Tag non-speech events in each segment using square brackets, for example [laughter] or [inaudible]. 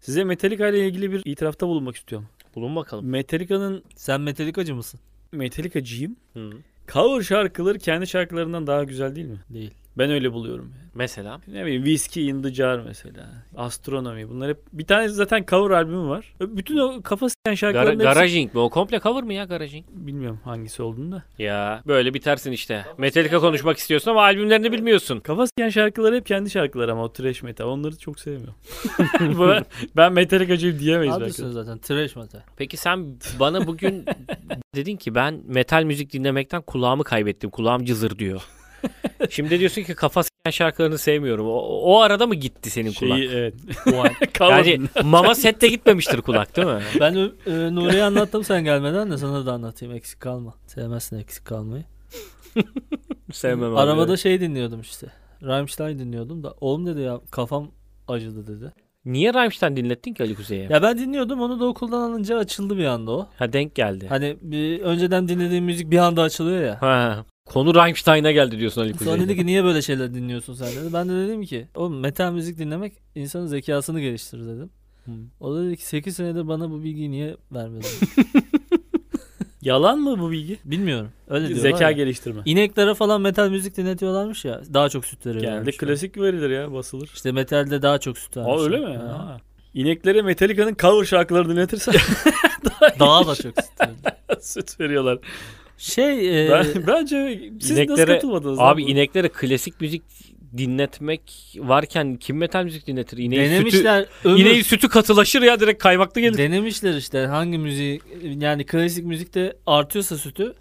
Size Metallica ile ilgili bir itirafta bulunmak istiyorum. Bulun bakalım. Metallica'nın Sen Metallica'cı mısın? Metallica'cıyım. Hı. Cover şarkıları kendi şarkılarından daha güzel değil mi? Değil. Ben öyle buluyorum. Yani. Mesela. Ne bileyim Whiskey in the Jar mesela. Astronomy. Bunlar hep bir tane zaten cover albümü var. Bütün o kafa Gar- şarkıların hepsi- garajing mi? O komple cover mı ya garajing? Bilmiyorum hangisi olduğunu da. Ya böyle bitersin işte. Metallica konuşmak istiyorsun ama albümlerini bilmiyorsun. Kafa sıkan şarkılar hep kendi şarkıları ama o trash metal. Onları çok sevmiyorum. [laughs] [laughs] ben, ben Metallica'cıyım diyemeyiz belki. Adlısın zaten. Trash metal. Peki sen bana bugün [laughs] dedin ki ben metal müzik dinlemekten kulağımı kaybettim. Kulağım cızır diyor. Şimdi diyorsun ki kafa s**en şarkılarını sevmiyorum. O, o arada mı gitti senin kulak? Şeyi evet. Cover- [laughs] Yani mama sette gitmemiştir kulak değil mi? ben e, Nuri'ye anlattım sen gelmeden de sana da anlatayım. Eksik kalma. Sevmezsin eksik kalmayı. [laughs] Sevmem abi. Arabada şey dinliyordum işte. Rammstein dinliyordum da. Oğlum dedi ya kafam acıdı dedi. Niye Rammstein dinlettin ki Ali Kuzey'e? Ya ben dinliyordum onu da okuldan alınca açıldı bir anda o. Ha denk geldi. Hani bir, önceden dinlediğim müzik bir anda açılıyor ya. Ha. Konu Rammstein'a geldi diyorsun Ali Sonra Kuzey. dedi ki niye böyle şeyler dinliyorsun sen dedi. Ben de dedim ki oğlum metal müzik dinlemek insanın zekasını geliştirir dedim. Hı. O da dedi ki 8 senedir bana bu bilgiyi niye vermedin? [laughs] Yalan mı bu bilgi? Bilmiyorum. Öyle diyorlar Zeka ya. geliştirme. İneklere falan metal müzik dinletiyorlarmış ya. Daha çok süt veriyorlarmış. Genelde klasik verilir ya basılır. İşte metalde daha çok süt Aa vermiş. öyle mi? Ha. Ha. İneklere Metallica'nın cover şarkılarını dinletirsen [laughs] Daha da çok [laughs] süt süt veriyorlar. Şey e, Ben, bence siz nasıl İneklere- katılmadınız? lan Abi bu? ineklere klasik müzik dinletmek varken kim metal müzik dinletir? İneği sütü, denemişler ömür, ineği sütü katılaşır ya direkt kaymaklı gelir. denemişler işte hangi müzik yani klasik müzikte artıyorsa sütü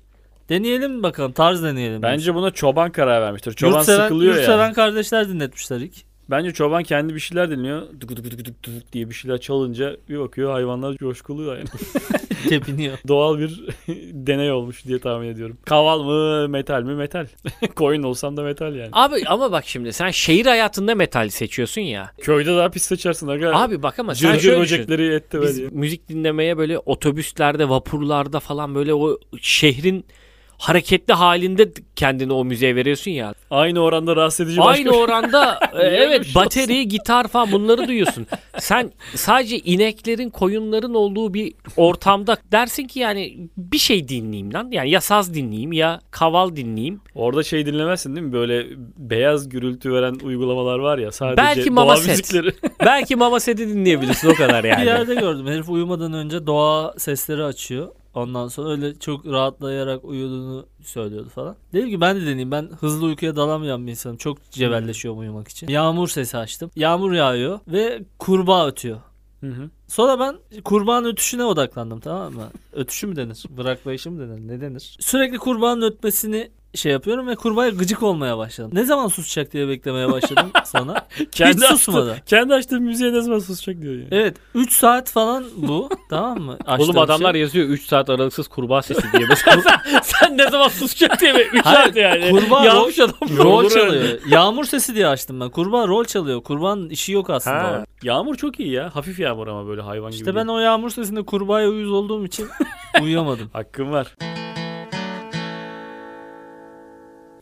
deneyelim bakalım tarz deneyelim. Bence buna çoban karar vermiştir. Çoban yurtseven, sıkılıyor ya. yurtseven kardeşler dinletmişler ilk. Bence çoban kendi bir şeyler dinliyor. Dık dık dık dık dık diye bir şeyler çalınca bir bakıyor hayvanlar coşkuluyor yani. [laughs] [laughs] Tepiniyor. Doğal bir [laughs] deney olmuş diye tahmin ediyorum. Kaval mı metal mi metal. [laughs] Koyun olsam da metal yani. Abi ama bak şimdi sen şehir hayatında metal seçiyorsun ya. Köyde daha pis seçersin aga. Abi bak ama sen Cırcır şöyle düşün. böcekleri etti Biz böyle. müzik dinlemeye böyle otobüslerde, vapurlarda falan böyle o şehrin hareketli halinde kendini o müziğe veriyorsun ya. Aynı oranda rahatsız edici başka Aynı oranda [laughs] e, bir evet şey bateri, gitar falan bunları duyuyorsun. Sen sadece ineklerin, koyunların olduğu bir ortamda dersin ki yani bir şey dinleyeyim lan. Yani ya saz dinleyeyim ya kaval dinleyeyim. Orada şey dinlemezsin değil mi? Böyle beyaz gürültü veren uygulamalar var ya. Sadece Belki doğa Mama Set. müzikleri. [laughs] Belki Mama Set'i dinleyebilirsin o kadar [laughs] Bir yani. yerde gördüm. Herif uyumadan önce doğa sesleri açıyor. Ondan sonra öyle çok rahatlayarak uyuduğunu söylüyordu falan. Dedim ki ben de deneyeyim. Ben hızlı uykuya dalamayan bir insanım. Çok cebelleşiyorum uyumak için. Yağmur sesi açtım. Yağmur yağıyor ve kurbağa ötüyor. Hı hı. Sonra ben kurbağanın ötüşüne odaklandım tamam mı? Ötüşü mü denir? Bıraklayışı mı denir? Ne denir? Sürekli kurbağanın ötmesini şey yapıyorum ve kurbağaya gıcık olmaya başladım. Ne zaman susacak diye beklemeye başladım [laughs] sonra. Kendi Hiç açtı- susmadı. Kendi açtığı müziğe ne zaman susacak diyor ya. Evet 3 saat falan bu tamam mı? Açtığım Oğlum adamlar şey. yazıyor 3 saat aralıksız kurbağa sesi diye. [laughs] Sen, sen ne zaman susacak diye 3 Hayır, saat yani. kurbağa Yanlış adam. Rol çalıyor. Yağmur sesi diye açtım ben. Kurbağa rol çalıyor. Kurbanın işi yok aslında. Ha. Yağmur çok iyi ya. Hafif yağmur ama böyle hayvan gibi. İşte ben değil. o yağmur sesinde kurbağaya uyuz olduğum için [laughs] uyuyamadım. Hakkım var.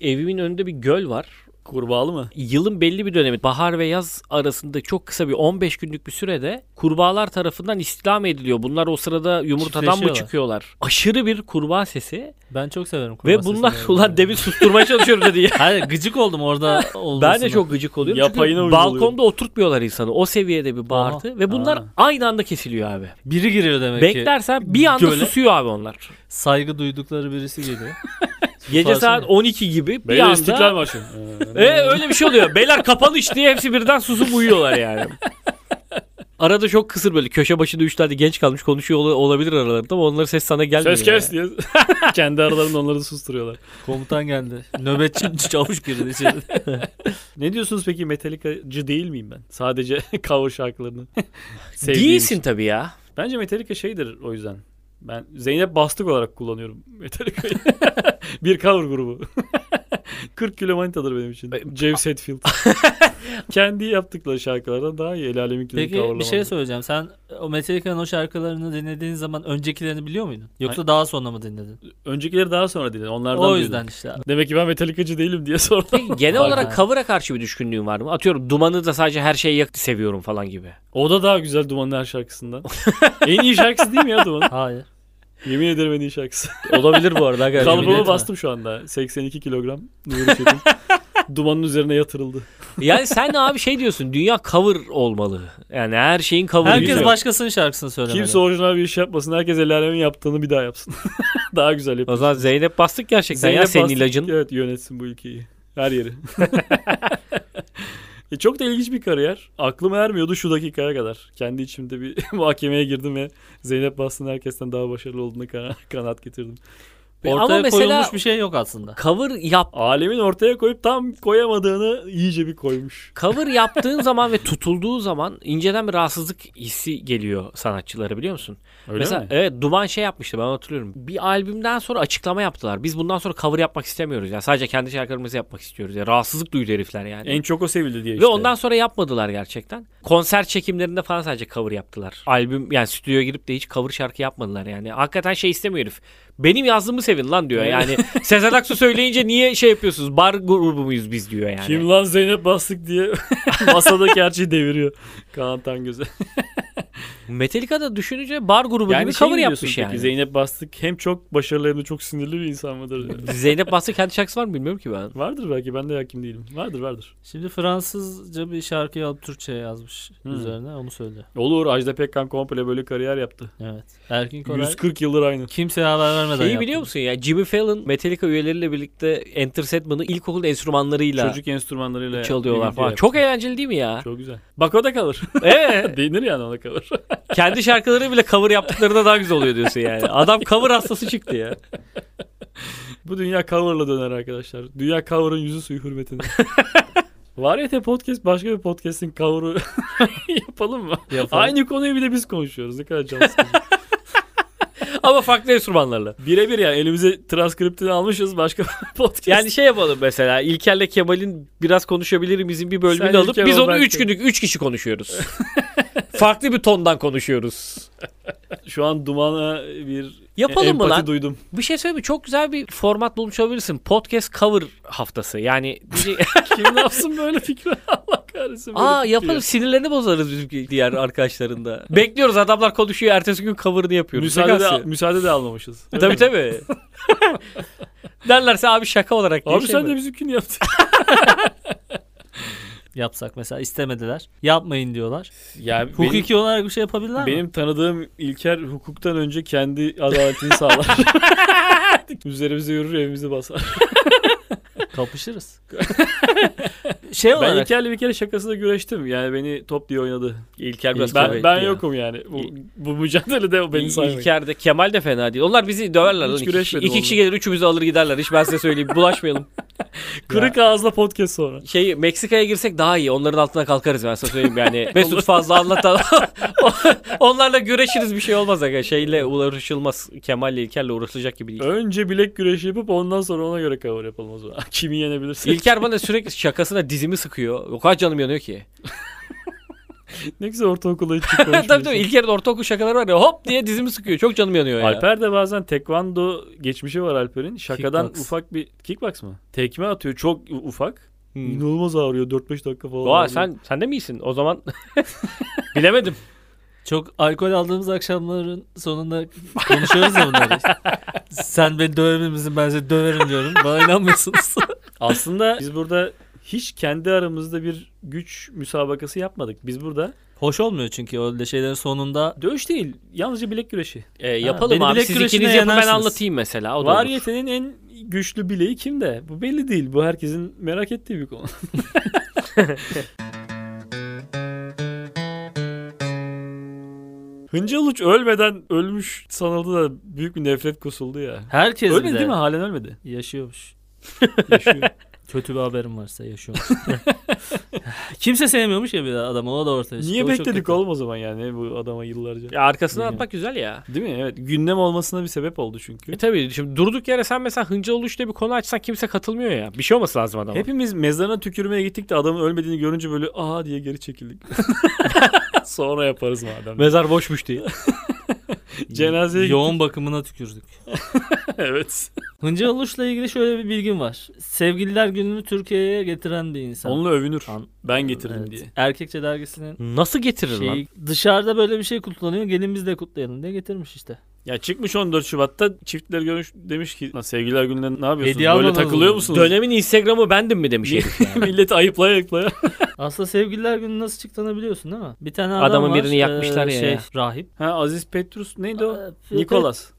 Evimin önünde bir göl var. Kurbağalı mı? Yılın belli bir dönemi bahar ve yaz arasında çok kısa bir 15 günlük bir sürede kurbağalar tarafından istilam ediliyor. Bunlar o sırada yumurtadan mı çıkıyorlar? Aşırı bir kurbağa sesi Ben çok severim kurbağa ve bunlar sesini. ulan demin susturmaya çalışıyoruz dedi ya. [laughs] Hayır gıcık oldum orada olmasına. Ben de çok gıcık oluyorum. Yapayına Çünkü balkonda oturtmuyorlar insanı. O seviyede bir bağırtı ve bunlar Aa. aynı anda kesiliyor abi. Biri giriyor demek ki. Beklersen bir anda göle. susuyor abi onlar. Saygı duydukları birisi geliyor. [laughs] Gece saat ya. 12 gibi bir Beyler anda İstiklal Marşı. [laughs] E, öyle bir şey oluyor. Beyler kapalı iş diye hepsi birden susup uyuyorlar yani. [laughs] Arada çok kısır böyle köşe başında 3 tane genç kalmış konuşuyor ol- olabilir aralarında ama onların ses sana gelmiyor. Ses kes diye. [laughs] Kendi aralarında onları da susturuyorlar. Komutan geldi. Nöbetçi çavuş girdi içeri. Ne diyorsunuz peki Metallica'cı değil miyim ben? Sadece cover şarkılarını sevdiğim Değilsin için. tabii ya. Bence Metallica şeydir o yüzden. Ben Zeynep Bastık olarak kullanıyorum Metallica'yı. [laughs] bir cover grubu. [laughs] 40 kilo manitadır benim için. E, James Hetfield. [laughs] Kendi yaptıkları şarkılardan daha iyi. El aleminkileri Peki bir şey söyleyeceğim. Sen o Metallica'nın o şarkılarını dinlediğin zaman öncekilerini biliyor muydun? Yoksa daha sonra mı dinledin? Öncekileri daha sonra dinledim. Onlardan o duydum. yüzden işte. Demek ki ben Metallica'cı değilim diye [laughs] sordum. Peki genel olarak be. cover'a karşı bir düşkünlüğün var mı? Atıyorum dumanı da sadece her şeyi yak seviyorum falan gibi. O da daha güzel Duman'ın her şarkısından. [laughs] en iyi şarkısı değil mi ya Duman? Hayır. Yemin ederim en iyi şarkısı. Olabilir bu arada. Kalıbımı etme. bastım şu anda. 82 kilogram. [laughs] Dumanın üzerine yatırıldı. Yani sen abi şey diyorsun dünya cover olmalı. Yani her şeyin cover'ı Herkes güzel. başkasının şarkısını söylemeli. Kimse orijinal bir iş yapmasın. Herkes el alemin yaptığını bir daha yapsın. [laughs] daha güzel yapın. O zaman Zeynep Bastık gerçekten ya Zeynep senin Bastık, ilacın. Evet yönetsin bu ülkeyi. Her yeri. [laughs] E, çok da ilginç bir kariyer. Aklım ermiyordu şu dakikaya kadar. Kendi içimde bir [laughs] muhakemeye girdim ve Zeynep Bastık'ın herkesten daha başarılı olduğunu kana- [laughs] kanaat getirdim. Ortaya Ama mesela koyulmuş bir şey yok aslında. cover yap Alemin ortaya koyup tam koyamadığını iyice bir koymuş. cover yaptığın zaman ve tutulduğu zaman inceden bir rahatsızlık hissi geliyor sanatçılara biliyor musun? Öyle Mesela mi? evet Duman şey yapmıştı ben hatırlıyorum. Bir albümden sonra açıklama yaptılar. Biz bundan sonra cover yapmak istemiyoruz ya. Sadece kendi şarkılarımızı yapmak istiyoruz ya. Rahatsızlık duydu herifler yani. En çok o sevildi diye Ve işte. ondan sonra yapmadılar gerçekten. Konser çekimlerinde falan sadece cover yaptılar. Albüm yani stüdyoya girip de hiç cover şarkı yapmadılar yani. Hakikaten şey istemiyor herif. Benim yazdığımı sevin lan diyor. Yani [laughs] Sezen Aksu söyleyince niye şey yapıyorsunuz? Bar grubu muyuz biz diyor yani. Kim lan Zeynep Bastık diye masadaki her şeyi deviriyor. Kaan Tangöz'e. Metallica'da düşününce bar grubu Yani gibi şey cover yapmış diyorsun yani. peki, Zeynep Bastık hem çok başarılı hem de çok sinirli bir insan mıdır? [laughs] Zeynep Bastık kendi şarkısı var mı bilmiyorum ki ben. vardır belki ben de hakim değilim. Vardır vardır. Şimdi Fransızca bir şarkıyı alıp Türkçe'ye yazmış Hmm. üzerine onu söylüyor. Olur Ajda Pekkan komple böyle kariyer yaptı. Evet. Erkin Koray 140 yıldır aynı. kimseye haber vermeden Şeyi yaptı. biliyor musun ya Jimmy Fallon Metallica üyeleriyle birlikte Enter Sandman'ı ilkokul enstrümanlarıyla Çocuk enstrümanlarıyla çalıyorlar falan. video Çok eğlenceli değil mi ya? yaptı. Çok güzel. Bak o da kalır. evet. [laughs] Denir yani ona kalır. [laughs] Kendi şarkıları bile cover yaptıklarında daha güzel oluyor diyorsun yani. Adam cover hastası çıktı ya. Bu dünya coverla döner arkadaşlar. Dünya cover'ın yüzü suyu hürmetine. [laughs] Variyete podcast başka bir podcast'in cover'ı [laughs] yapalım mı? Yapalım. Aynı konuyu bile biz konuşuyoruz. Ne kadar can. [laughs] Ama farklı enstrümanlarla. Birebir yani elimize transkriptini almışız başka podcast. Yani şey yapalım mesela İlker'le Kemal'in biraz konuşabilirimizin bir bölümünü Sen alıp İlker biz onu ben 3 Kemal. günlük 3 kişi konuşuyoruz. Farklı bir tondan konuşuyoruz. [laughs] Şu an dumana bir Yapalım mı empati lan? duydum. Bir şey söyleyeyim mi? Çok güzel bir format bulmuş olabilirsin. Podcast cover haftası. Yani [laughs] [laughs] Kim ne yapsın böyle fikri? Allah kahretsin. böyle Aa fikri yaparız ya. sinirlerini bozarız bizim diğer arkadaşların da. Bekliyoruz adamlar konuşuyor ertesi gün cover'ını yapıyoruz. Müsaade de, müsaade de almamışız. tabii tabii. Derlerse abi şaka olarak diye Abi şey sen mi? de bizimkini yaptın. Yapsak mesela istemediler. Yapmayın diyorlar. Ya Hukuki olarak bir şey yapabilirler mi? Benim tanıdığım İlker hukuktan önce kendi adaletini sağlar. [laughs] Üzerimize yürür evimizi basar. Kapışırız. [laughs] şey Ben olarak İlker'le bir kere şakasında güreştim. Yani beni top diye oynadı. İlker biraz Ben, kuvvetli ben ya. yokum yani. Bu, bu mücadelede o beni saymayın. İlker de Kemal de fena değil. Onlar bizi döverler Hiç lan. İki, iki kişi gelir üçümüzü alır giderler. Hiç ben size söyleyeyim. Bulaşmayalım. [laughs] Kırık ağızla podcast sonra. Şey Meksika'ya girsek daha iyi. Onların altına kalkarız ben size söyleyeyim yani. [laughs] Mesut fazla anlatan. [laughs] Onlarla güreşiriz bir şey olmaz. Aga. Şeyle uğraşılmaz. Kemal'le İlker'le uğraşılacak gibi değil. Önce bilek güreşi yapıp ondan sonra ona göre cover yapalım o zaman. Kimi yenebilirsin. İlker bana sürekli şakasına dizimi sıkıyor. O kadar canım yanıyor ki. [laughs] ne güzel ortaokulda hiç [laughs] konuşmuyorsun. tabii tabii İlker'in ortaokul şakaları var ya hop diye dizimi sıkıyor. Çok canım yanıyor ya. Alper de bazen tekvando geçmişi var Alper'in. Şakadan Kickbox. ufak bir kickbox mı? Tekme atıyor çok ufak. Hmm. İnanılmaz ağrıyor 4-5 dakika falan. Doğa ağrıyor. sen sen de mi iyisin? O zaman [laughs] bilemedim. çok alkol aldığımız akşamların sonunda konuşuyoruz ya bunları. Sen beni dövebilir misin ben seni döverim diyorum. Bana inanmıyorsunuz. Aslında biz burada hiç kendi aramızda bir güç müsabakası yapmadık. Biz burada Hoş olmuyor çünkü öyle şeylerin sonunda dövüş değil yalnızca bilek güreşi. Ee, yapalım beni abi. bilek Siz ikiniz yapın ben anlatayım mesela. O da olur. Variyetenin en güçlü bileği kimde? Bu belli değil. Bu herkesin merak ettiği bir konu. [laughs] Hıncal Uç ölmeden ölmüş sanıldı da büyük bir nefret kusuldu ya. herkes Ölmedi de değil mi? Halen ölmedi. yaşıyormuş. [laughs] Yaşıyor. Kötü bir haberim varsa yaşıyorum. [laughs] Kimse sevmiyormuş ya bir adamı o da ortaya çıktı. Niye O bekledik oğlum o zaman yani bu adama yıllarca? Ya arkasına Bilmiyorum. atmak güzel ya. Değil mi? Evet. Gündem olmasına bir sebep oldu çünkü. E tabii şimdi durduk yere sen mesela Hınca Uluç diye bir konu açsan kimse katılmıyor ya. Bir şey olması lazım adama. Hepimiz mezarına tükürmeye gittik de adamın ölmediğini görünce böyle aa diye geri çekildik. [laughs] Sonra yaparız madem. Mezar boşmuş diye. [laughs] Cenazeye gittik. Yoğun bakımına tükürdük. evet. Hınca Aluş'la ilgili şöyle bir bilgim var. Sevgililer gününü Türkiye'ye getiren bir insan. Onunla övünür. An- Ben getirdim Evet. diye. Erkekçe dergisinin Nasıl getirir lan? şeyi, dışarıda böyle bir şey kutlanıyor. Gelin biz de kutlayalım diye getirmiş işte. Ya çıkmış 14 Şubat'ta çiftler görmüş demiş ki "Lan sevgililer gününde ne yapıyorsunuz? Hediye Böyle almadınız takılıyor mı?" musunuz? Dönemin Instagram'ı bendim mi demiş herif yani. [laughs] Milleti ayıplaya ayıplaya. [laughs] Aslında sevgililer günü nasıl çıktığını biliyorsun değil mi? Bir tane adam Adamın var, birini yakmışlar eee, ya Şey, rahip. ha Aziz Petrus neydi o? Eee, Nikolas.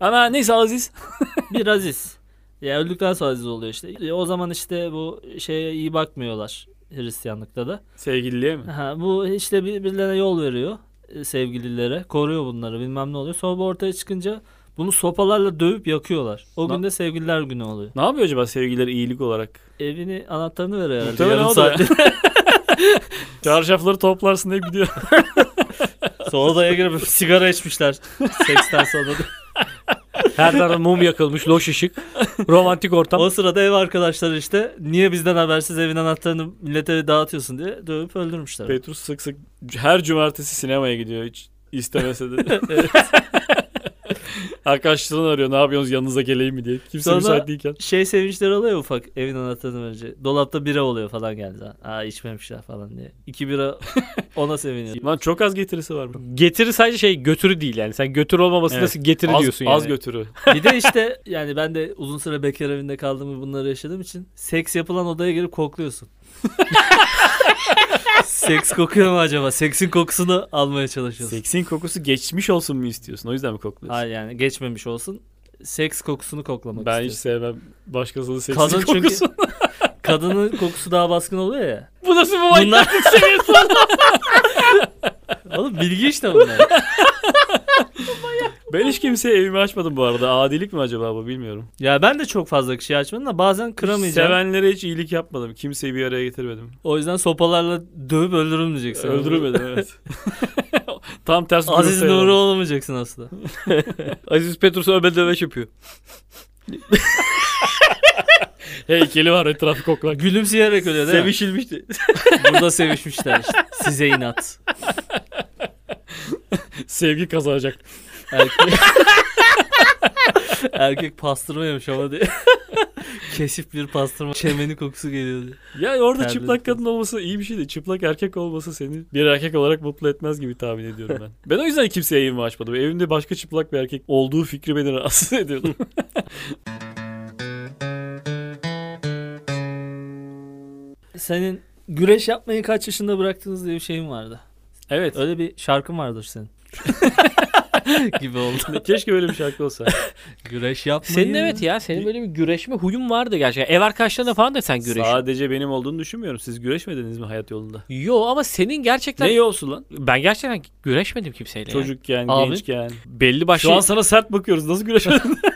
Ama neyse Aziz. [laughs] Bir Aziz. Ya öldükten sonra Aziz oluyor işte. E, O zaman işte bu şeye iyi bakmıyorlar Hristiyanlıkta da. Sevgililiğe mi? Ha, bu işte birbirlerine yol veriyor e, sevgililere. Koruyor bunları bilmem ne oluyor. Sonra bu ortaya çıkınca bunu sopalarla dövüp yakıyorlar. O Na- gün de sevgililer günü oluyor. Ne yapıyor acaba sevgililer iyilik olarak? Evini anahtarını veriyor herhalde. Muhtemelen yarım o da. saat. [laughs] Çarşafları toplarsın diye gidiyor. [laughs] sonra odaya girip sigara içmişler. Seksten sonra. da. Her tarafta mum yakılmış, loş ışık. Romantik ortam. O sırada ev arkadaşları işte niye bizden habersiz evin anahtarını millete dağıtıyorsun diye dövüp öldürmüşler. Petrus sık sık her cumartesi sinemaya gidiyor hiç istemese de. [laughs] Arkadaşlarını arıyor ne yapıyorsunuz yanınıza geleyim mi diye. Kimse Sonra- müsait değilken. şey sevinçleri oluyor ufak evin anahtarını verince. Dolapta bira oluyor falan geldi. Aa içmemişler falan diye. İki bira [laughs] ona seviniyor. Lan çok az getirisi var. Getiri sadece şey götürü değil yani. Sen götür olmaması Evet. nasıl getiri Az, diyorsun yani. az götürü. [laughs] bir de işte yani ben de uzun süre bekar evinde kaldığımı bunları yaşadığım için seks yapılan odaya girip kokluyorsun. [laughs] Seks kokuyor mu acaba? Seksin kokusunu almaya çalışıyorsun. Seksin kokusu geçmiş olsun mu istiyorsun? O yüzden mi kokluyorsun? Hayır yani geçmemiş olsun. Seks kokusunu koklamak ben hiç istiyorsun. sevmem başkasının seksin Kadın çünkü- kokusunu. [laughs] Kadının kokusu daha baskın oluyor ya. Bu nasıl bir Bunlar... manyaklık [laughs] seviyesi? Oğlum bilgi işte bunlar. [laughs] ben hiç kimseye evimi açmadım bu arada. Adilik mi acaba bu bilmiyorum. ya ben de çok fazla kişi açmadım da bazen kıramayacağım. Sevenlere hiç iyilik yapmadım. Kimseyi bir araya getirmedim. O yüzden sopalarla dövüp öldürürüm diyeceksin. Öldürmedim evet. Tam ters Aziz Nuri olamayacaksın aslında. [laughs] Aziz Petrus öbel döveş yapıyor. [laughs] Heykeli var etrafı koklar. Gülümseyerek ölüyor değil mi? Sevişilmişti. [laughs] Burada sevişmişler işte. Size inat. Sevgi kazanacak. Erkek, Erkek pastırma yemiş ama diye. Kesif bir pastırma. Çemeni kokusu geliyor diye. Ya orada Terledik. çıplak kadın olması iyi bir şey değil. Çıplak erkek olması seni bir erkek olarak mutlu etmez gibi tahmin ediyorum ben. ben o yüzden kimseye evimi açmadım. Evimde başka çıplak bir erkek olduğu fikri beni rahatsız [laughs] ediyordu. Senin güreş yapmayı kaç yaşında bıraktınız diye bir şeyin vardı. evet. Öyle bir şarkın vardır senin. [laughs] [laughs] gibi oldu. Keşke böyle bir şarkı olsa. [laughs] Güreş yapmayı. Senin evet ya senin böyle bir güreşme huyun vardı gerçekten. Ev arkadaşlarına falan da sen güreş. Sadece benim olduğunu düşünmüyorum. Siz güreşmediniz mi hayat yolunda? Yo ama senin gerçekten Ne olsun lan? ben gerçekten güreşmedim kimseyle. yani. Çocukken, Abi. gençken. belli başlı Şu an sana sert bakıyoruz. Nasıl güreşmedin? [laughs]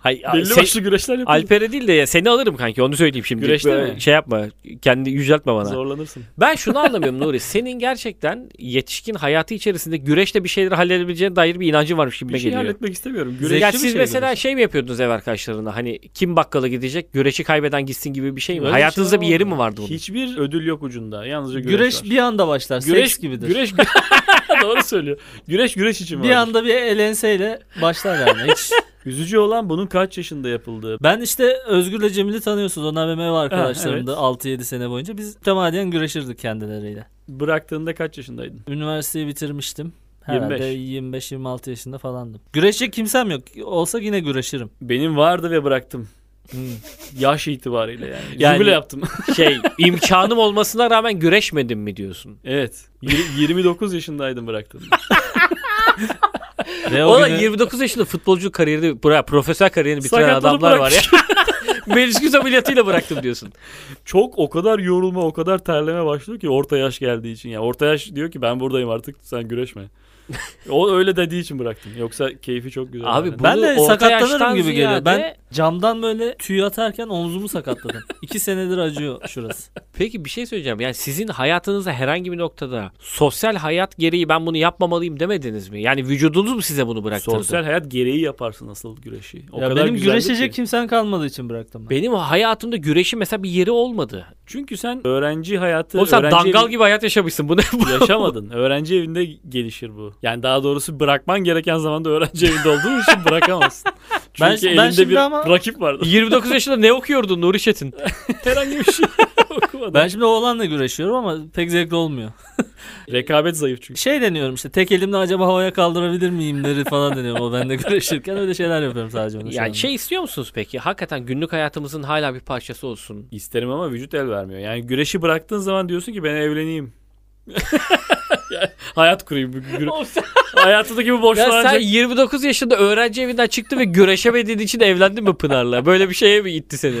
Hay, Belli sen- başlı güreşler yapıyorsun. Alper'e değil de ya seni alırım kanki onu söyleyeyim şimdi. Güreşte Böyle mi? Şey yapma. Kendi yüceltme bana. Zorlanırsın. Ben şunu [laughs] anlamıyorum Nuri. Senin gerçekten yetişkin hayatı içerisinde güreşte bir şeyleri halledebileceğine dair bir inancın varmış gibi Bir şey geliyor. halletmek istemiyorum. Güreşli Ya bir siz şey mesela güreş. şey mi yapıyordunuz ev arkadaşlarına? Hani kim bakkala gidecek, güreşi kaybeden gitsin gibi bir şey mi? Öyle Hayatınızda şey bir yeri mi vardı bunun? Hiçbir ödül yok ucunda. Yalnızca güreş, Güreş var. bir anda başlar. Güreş Seks gibidir. Güreş [laughs] doğru söylüyor. Güreş güreş için bir var. anda bir el enseyle başlar yani. Hiç. [laughs] Üzücü olan bunun kaç yaşında yapıldığı. Ben işte Özgür'le Cemil'i tanıyorsunuz. Onlar benim ev arkadaşlarımdı evet. 6-7 sene boyunca. Biz temadiyen güreşirdik kendileriyle. Bıraktığında kaç yaşındaydın? Üniversiteyi bitirmiştim. Herhalde 25. 25-26 yaşında falandım. Güreşecek kimsem yok. Olsa yine güreşirim. Benim vardı ve bıraktım. Yaş itibariyle yani. Yani- Jübile yaptım. [laughs] şey imkanım olmasına rağmen güreşmedim mi diyorsun? evet. Yir- 29 yaşındaydım bıraktım. [laughs] Ve O o günü 29 yaşında futbolcu kariyerini, buraya profesyonel kariyerini bitiren Sakatlanıp adamlar var ya. [laughs] [laughs] Menisküs ameliyatıyla bıraktım diyorsun. Çok o kadar yorulma, o kadar terleme başlıyor ki orta yaş geldiği için. Ya orta yaş diyor ki ben buradayım artık sen güreşme. [laughs] o öyle dediği için bıraktım. Yoksa keyfi çok güzel. Abi yani. bu- Ben Bunu de orta sakatlanırım gibi geliyor. ziyade- Ben camdan böyle tüy atarken omzumu sakatladım. [laughs] İki senedir acıyor şurası. Peki bir şey söyleyeceğim. Yani sizin hayatınızda herhangi bir noktada sosyal hayat gereği ben bunu yapmamalıyım demediniz mi? Yani vücudunuz mu size bunu bıraktırdı? Sosyal hayat gereği yaparsın asıl güreşi. O ya kadar benim güreşecek ki. kimsen kalmadığı için bıraktım ben. Benim hayatımda güreşi mesela bir yeri olmadı. Çünkü sen öğrenci hayatı Oğlum sen öğrenci dangal evi- gibi hayat yaşamışsın. Bu ne bu? yaşamadın. öğrenci evinde gelişir bu. Yani daha doğrusu bırakman gereken zamanda öğrenci evinde olduğun için bırakamazsın. [laughs] Çünkü Ben- ben elinde şimdi bir ama- rakip vardı. [laughs] 29 yaşında ne okuyordun Nuri Çetin? [laughs] Herhangi bir şey [laughs] okumadım. Ben şimdi oğlanla güreşiyorum ama pek zevkli olmuyor. Rekabet zayıf çünkü. Şey deniyorum işte tek elimle acaba havaya kaldırabilir miyimleri falan deniyorum o bende güreşirken öyle şeyler yapıyorum sadece onu. Yani şey istiyor musunuz peki? Hakikaten günlük hayatımızın hala bir parçası olsun. İsterim ama vücut el vermiyor. Yani güreşi bıraktığın zaman diyorsun ki ben evleneyim. Yani hayat kurayım. Gü- Hayatındaki bu boşluğa Ya sen ancak- 29 yaşında öğrenci evinden çıktı ve güreşemediğin için evlendin mi Pınar'la? Böyle bir şeye mi itti seni?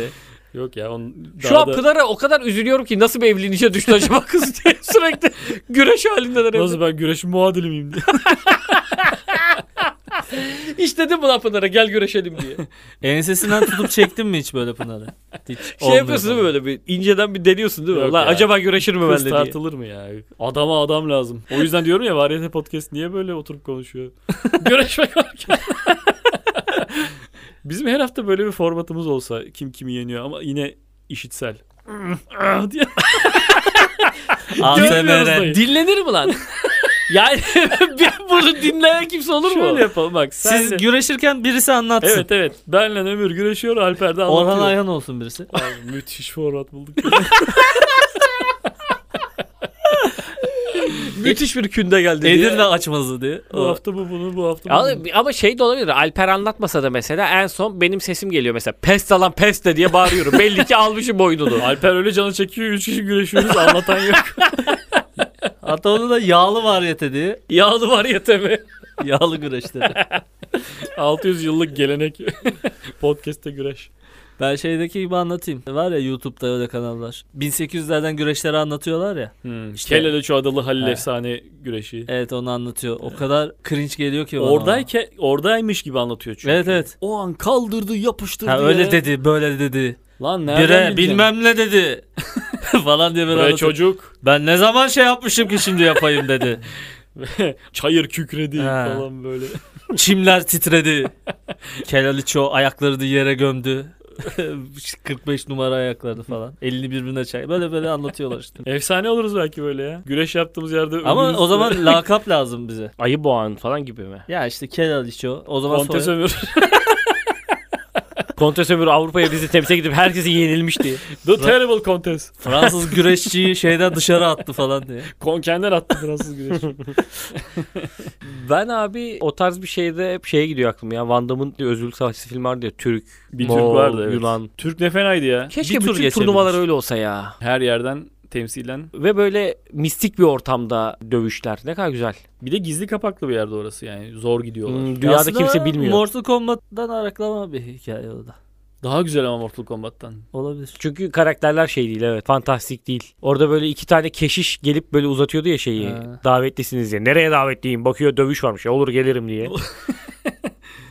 Yok ya. On, Şu daha an da- Pınar'a o kadar üzülüyorum ki nasıl bir evliliğe düştü acaba kız diye [laughs] sürekli güreş halindeler evde. Nasıl ben güreşin muadili miyim diye. [laughs] [laughs] Hiç dedim mi lan Pınar'a gel güreşelim diye. [laughs] Ensesinden tutup çektin mi hiç böyle Pınar'ı? Hiç Şey yapıyorsun değil mi böyle bir inceden bir deniyorsun değil mi? Yok Lan ya. acaba güreşir mi Kız benimle diye. tartılır mı ya? Adama adam lazım. O yüzden diyorum ya Variyete Podcast niye böyle oturup konuşuyor? [laughs] Güreşmek varken. Bizim her hafta böyle bir formatımız olsa kim kimi yeniyor ama yine işitsel. diye. ASMR. Dinlenir mi lan? Yani [laughs] bir bunu dinleyen kimse olur mu? Şöyle yapalım bak. Sen Siz de- güreşirken birisi anlatsın. Evet evet. Benle Ömür güreşiyor. Alper de anlatıyor. Orhan Ayhan olsun birisi. Abi, müthiş format bulduk. [laughs] Müthiş bir künde geldi diye. Edirne açmazı diye. bu hafta bu bunu bu hafta bu Ama, bunu. ama şey de olabilir. Alper anlatmasa da mesela en son benim sesim geliyor mesela. Pest alan peste diye bağırıyorum. Belli ki almışım boynunu. Alper öyle canı çekiyor. Üç kişi güreşiyoruz. Anlatan yok. [laughs] Hatta onu da yağlı variyete diye. Yağlı var yetemi. Yağlı güreşleri. 600 [laughs] yıllık gelenek. [laughs] Podcast'te güreş. ben şeydeki gibi anlatayım. Var ya YouTube'da öyle kanallar. 1800'lerden güreşleri anlatıyorlar ya. Hmm. İşte- Kelele adalı Halil He. efsane güreşi. Evet onu anlatıyor. O kadar cringe geliyor ki bana. Oradayken oradaymış gibi anlatıyor çünkü. Evet evet. O an kaldırdı, yapıştırdı. Ha, öyle yere. dedi, böyle dedi. Lan nereden Bire bileceksin? bilmem ne dedi. [laughs] falan diye böyle Bre çocuk. Ben ne zaman şey yapmışım ki şimdi yapayım dedi. [laughs] Çayır kükredi He. falan böyle. [laughs] Çimler titredi. Kelaliço ayakları da yere gömdü. 45 numara ayakları falan. Elini birbirine çay. Böyle böyle anlatıyorlar işte. Efsane oluruz belki böyle ya. Güreş yaptığımız yerde Ama o zaman lakap lazım bize. Ayı boğan falan gibi mi? Ya işte Kelaliço. O zaman Kontes sonra... Kontes Ömür Avrupa'ya bizi temsil edip herkesi yenilmişti. The Terrible Contest. Fransız güreşçiyi şeyden dışarı attı falan diye. Konkender attı Fransız güreş. [laughs] Ben abi o tarz bir şeyde hep şeye gidiyor aklım ya. Van Damme'ın bir özgürlük savaşçısı film vardı ya. Türk, Bir Moğol, Türk vardı evet. Yunan. Türk ne fenaydı ya. Keşke Bir bütün turnuvalar öyle olsa ya. Her yerden temsilen. Ve böyle mistik bir ortamda dövüşler. Ne kadar güzel. Bir de gizli kapaklı bir yerde orası yani. Zor gidiyorlar. Hmm, dünyada Aslında kimse bilmiyor. Mortal Kombat'tan araklama bir hikaye o da. Daha güzel ama Mortal Kombat'tan. Olabilir. Çünkü karakterler şey değil evet. Fantastik değil. Orada böyle iki tane keşiş gelip böyle uzatıyordu ya şeyi. Ha. Davetlisiniz diye. Nereye davetliyim? Bakıyor dövüş varmış. Ya olur gelirim diye. [laughs]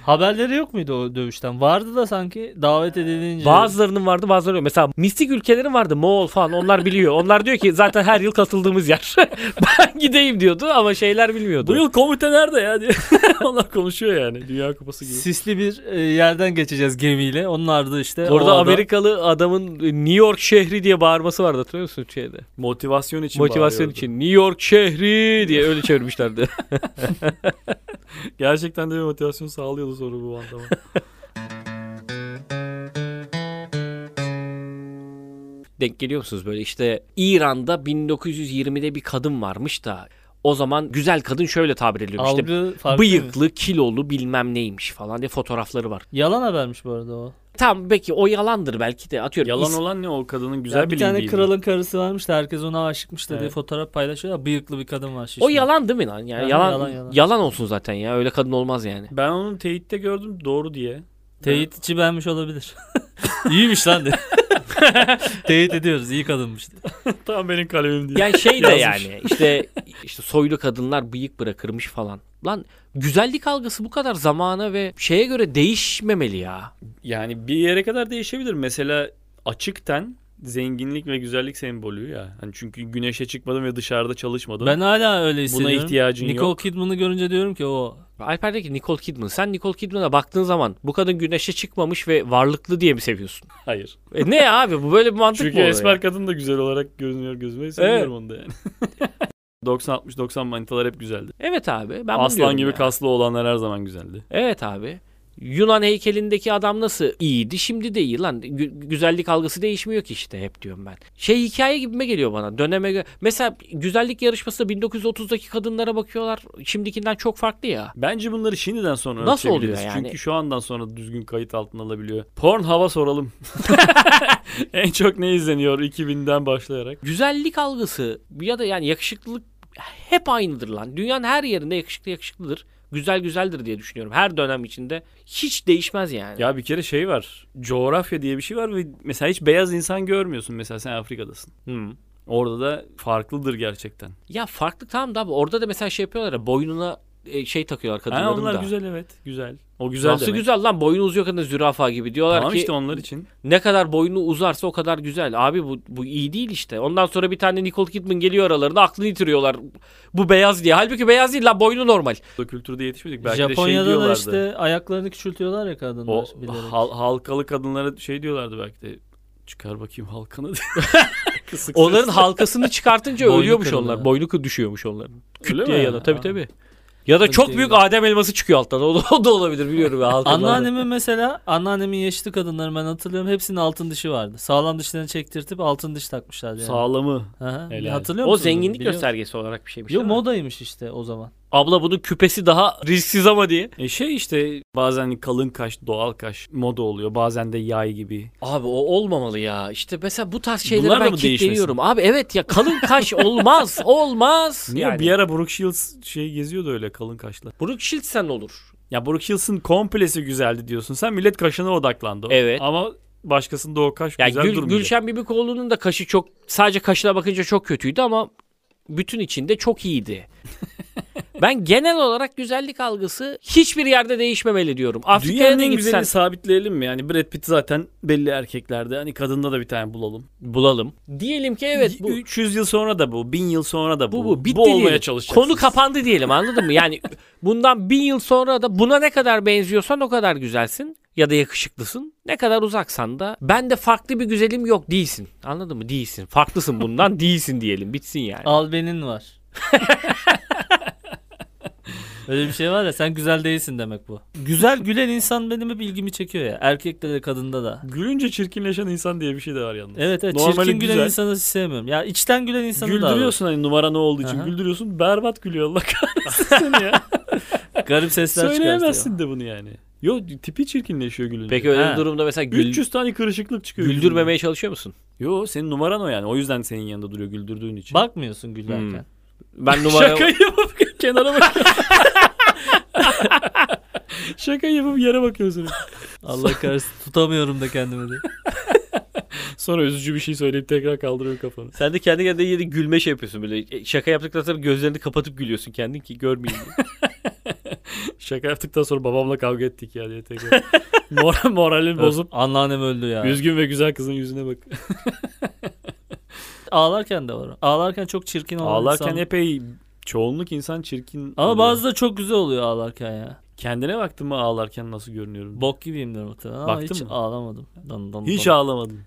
Haberleri yok muydu o dövüşten? Vardı da sanki davet edilince. Bazılarının vardı bazıları yok. Mesela mistik ülkelerin vardı. Moğol falan onlar biliyor. Onlar diyor ki zaten her yıl katıldığımız yer. [laughs] ben gideyim diyordu ama şeyler bilmiyordu. Bu yıl komite nerede ya diye. [laughs] Onlar konuşuyor yani. Dünya Kupası gibi. Sisli bir e, yerden geçeceğiz gemiyle. Onlar da işte Orada Amerikalı adamın New York şehri diye bağırması vardı hatırlıyor musun şeyde? Motivasyon için Motivasyon bağırıyordu. için New York şehri diye öyle çevirmişlerdi. [laughs] [laughs] Gerçekten de bir motivasyon sağlıyordu sonra bu andama. [laughs] Denk geliyor musunuz böyle işte İran'da 1920'de bir kadın varmış da o zaman güzel kadın şöyle tabir ediliyor işte farklı. bıyıklı, kilolu bilmem neymiş falan diye fotoğrafları var. Yalan habermiş bu arada o. Tamam belki o yalandır belki de atıyorum. Yalan is- olan ne o kadının Güzel güzel bir tane kralın karısı varmış da herkes ona aşıkmış da diye Evet. fotoğraf paylaşıyor. Bıyıklı bir kadın var. şişman. O yalan değil mi lan? Yani Aha, yalan, yalan, yalan yalan. olsun zaten ya. Öyle kadın olmaz yani. Ben onun teyitte gördüm doğru diye. Teyitçi beğenmiş olabilir. [laughs] İyiymiş lan de. [laughs] Teyit ediyoruz. iyi kadınmış. Tam benim kalemim diye. Yani şey de Yazmış. yani işte işte soylu kadınlar bıyık bırakırmış falan. Lan güzellik algısı bu kadar zamana ve şeye göre değişmemeli ya. Yani bir yere kadar değişebilir. Mesela açık ten zenginlik ve güzellik sembolü ya. Hani çünkü güneşe çıkmadım ve dışarıda çalışmadım. Ben hala öyle Buna hissediyorum. ihtiyacın Nicole yok. Kidman'ı görünce diyorum ki o Alper de ki Nicole Kidman. Sen Nicole Kidman'a baktığın zaman bu kadın güneşe çıkmış ve varlıklı diye mi seviyorsun? Hayır. E ne abi bu böyle bir mantık Çünkü mı olur esmer ya? kadın da güzel olarak görünüyor gözüme. Seviyorum onu da yani. [laughs] 90-60-90 manitalar hep güzeldi. Evet abi ben bunu Aslan diyorum gibi ya. kaslı olanlar her zaman güzeldi. Evet abi. Yunan heykelindeki adam nasıl iyiydi şimdi de iyi lan. Gü- güzellik algısı değişmiyor ki işte hep diyorum ben. Şey hikaye gibime geliyor bana. Döneme gö- Mesela güzellik yarışmasında 1930'daki kadınlara bakıyorlar. Şimdikinden çok farklı ya. Bence bunları şimdiden sonra Nasıl oluyor yani? Çünkü şu andan sonra düzgün kayıt altına alabiliyor. Porn hava soralım. [laughs] [laughs] en çok ne izleniyor 2000'den başlayarak? Güzellik algısı ya da yani yakışıklılık hep aynıdır lan. Dünyanın her yerinde yakışıklı yakışıklıdır. Güzel güzeldir diye düşünüyorum. Her dönem içinde hiç değişmez yani. Ya bir kere şey var. Coğrafya diye bir şey var ve mesela hiç beyaz insan görmüyorsun. Mesela sen Afrika'dasın. Hı. Orada da farklıdır gerçekten. Ya farklı tamam da abi orada da mesela şey yapıyorlar ya boynuna e, şey takıyorlar kadınların onlar da. güzel evet. Güzel. O güzel Nasıl demek. güzel lan boynu uzuyor kadın zürafa gibi diyorlar Tamam ki işte onlar için. ne kadar boynu uzarsa o kadar güzel. Abi bu bu iyi değil işte. Ondan sonra bir tane Nicole Kidman geliyor aralarında aklını yitiriyorlar. Bu beyaz diye. Halbuki beyaz değil lan boynu normal. O kültürde yetişmedik. Belki de şey Japonya'da da işte ayaklarını küçültüyorlar ya kadınlar. o bilerek. hal- halkalı kadınlara şey diyorlardı belki de. Çıkar bakayım halkanı. [laughs] Kısık Onların halkasını çıkartınca ölüyormuş onlar. Boynu düşüyormuş onların. Küt Öyle diye mi? ya da tabii Ha. tabii. Ya da Çok çok büyük ya. Adem elması çıkıyor alttan. O da, o da olabilir biliyorum ya. Anneannemin mesela anneannemin yaşlı kadınları ben hatırlıyorum hepsinin altın dişi vardı. Sağlam dişlerini çektirtip altın diş takmışlardı yani. Sağlamı. Helal. Hatırlıyor O zenginlik göstergesi olarak bir şeymiş. Yok değil mi? modaymış işte o zaman. Abla bunun küpesi daha risksiz ama diye. E şey işte bazen kalın kaş, doğal kaş moda oluyor. Bazen de yay gibi. Abi o olmamalı ya. İşte mesela bu tarz şeylere Bunlar da ben mı kitleniyorum. Abi evet ya kalın kaş [laughs] olmaz. Olmaz. Niye? Yani. Bir ara Brooke Shields şey geziyordu öyle kalın kaşla. Brooke Shields'sen olur. Ya Brooke Shields'ın komplesi güzeldi diyorsun. Sen millet kaşına odaklandı. o. Evet. Ama başkasında o kaş Ya güzel Gül, durmuyor. Gülşen Bibikoğlu'nun da kaşı çok sadece kaşına bakınca çok kötüydü ama bütün içinde çok iyiydi. [laughs] [laughs] ben genel olarak güzellik algısı hiçbir yerde değişmemeli diyorum. Afrika'ya Dünyanın da en gitsen güzelini sabitleyelim mi? Yani Brad Pitt zaten belli erkeklerde. Hani kadında da bir tane bulalım. bulalım. Diyelim ki evet bu 300 yıl sonra da bu. 1000 yıl sonra da bu. bu bu bitti olmaya diyelim. çalışacaksın. Konu kapandı diyelim anladın mı? Yani [laughs] bundan bin yıl sonra da buna ne kadar benziyorsan o kadar güzelsin ya da yakışıklısın. Ne kadar uzaksan da ben de farklı bir güzelim yok değilsin. Anladın mı? Değilsin. Farklısın bundan [laughs] değilsin diyelim. Bitsin yani. Albenin var. Öyle bir şey var ya sen güzel değilsin demek bu. Güzel gülen insan benim hep ilgimi çekiyor ya. Erkekte de kadında da. Gülünce çirkinleşen insan diye bir şey de var yalnız. Evet evet Normali çirkin gülen güzel. insanı hiç sevmiyorum. Ya içten gülen insanı da Güldürüyorsun hani numara ne olduğu için Aha. güldürüyorsun. Berbat gülüyor Allah kahretsin [laughs] seni ya. Garip sesler çıkartıyor. Söyleyemezsin de bunu yani. Yo tipi çirkinleşiyor gülünce. Peki öyle Ha. durumda mesela gül, 300 tane kırışıklık çıkıyor. güldürmemeye çalışıyor musun? Yo senin numaran o yani. O yüzden senin yanında duruyor güldürdüğün için. Bakmıyorsun gülerken. Ben numara [laughs] Şaka yapıp [laughs] kenara bak. [laughs] Şaka yapıp yere bakıyorsun. Allah kahretsin tutamıyorum da kendimi de. [laughs] Sonra üzücü bir şey söyleyip tekrar kaldırıyor kafanı. Sen de kendi kendine yeni gülme şey yapıyorsun böyle. E, Şaka yaptıktan sonra gözlerini kapatıp gülüyorsun kendin ki görmeyeyim diye. [laughs] Şaka yaptıktan sonra babamla kavga ettik ya diye tekrar. Moral, moralini bozup Anneannem öldü ya. üzgün ve güzel kızın yüzüne bak. Ağlarken de var. Ağlarken çok çirkin olan Ağlarken insan. epey çoğunluk insan çirkin. Ama oluyor. bazı da çok güzel oluyor ağlarken ya. Kendine baktın mı ağlarken nasıl görünüyorum? Bok gibiyimdir muhtemelen ama Baktın hiç mı? ağlamadım. Dan, dan, Hiç dan. ağlamadın.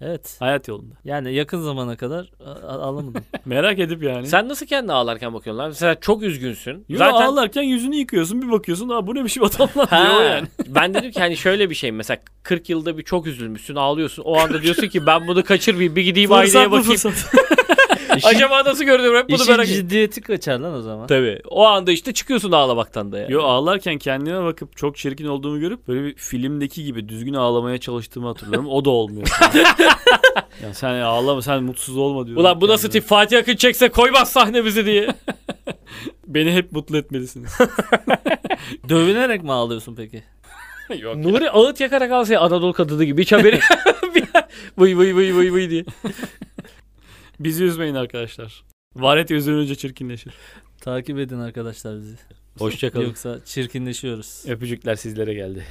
Evet. Hayat yolunda. Yani yakın zamana kadar a- ağlamadım. [laughs] Merak edip yani. Sen nasıl kendine ağlarken bakıyorsun lan? Mesela çok üzgünsün. Yo, Zaten ağlarken yüzünü yıkıyorsun bir bakıyorsun Aa, bu ne biçim adam lan Ha, diyor o yani. [laughs] ben dedim ki hani şöyle bir şey mesela 40 yılda bir çok üzülmüşsün ağlıyorsun. O anda diyorsun ki ben bunu kaçırmayayım bir gideyim Fırsat bu bakayım. fırsat. [laughs] Acaba nasıl görünüyorum hep bunu İşin merak ediyorum. ciddiyeti kaçar lan o zaman. Tabii. O anda işte çıkıyorsun ağlamaktan da ya. Yo ağlarken kendime bakıp çok çirkin olduğumu görüp böyle bir filmdeki gibi düzgün ağlamaya çalıştığımı hatırlıyorum. O da olmuyor. [laughs] [laughs] ya sen ağlama sen mutsuz olma diyorum. Ulan bu nasıl kendime. tip Fatih Akın çekse koymaz sahnemizi diye. [laughs] Beni hep mutlu etmelisiniz. Dövünerek mi ağlıyorsun peki? Yok. Nuri ağıt yakarak alsa ya Anadolu kadını gibi hiç haberi. vıy vıy vıy vıy vıy diye. Bizi üzmeyin arkadaşlar. Varet üzülünce çirkinleşir. Takip edin arkadaşlar bizi. Hoşçakalın. Yoksa çirkinleşiyoruz. Öpücükler sizlere geldi.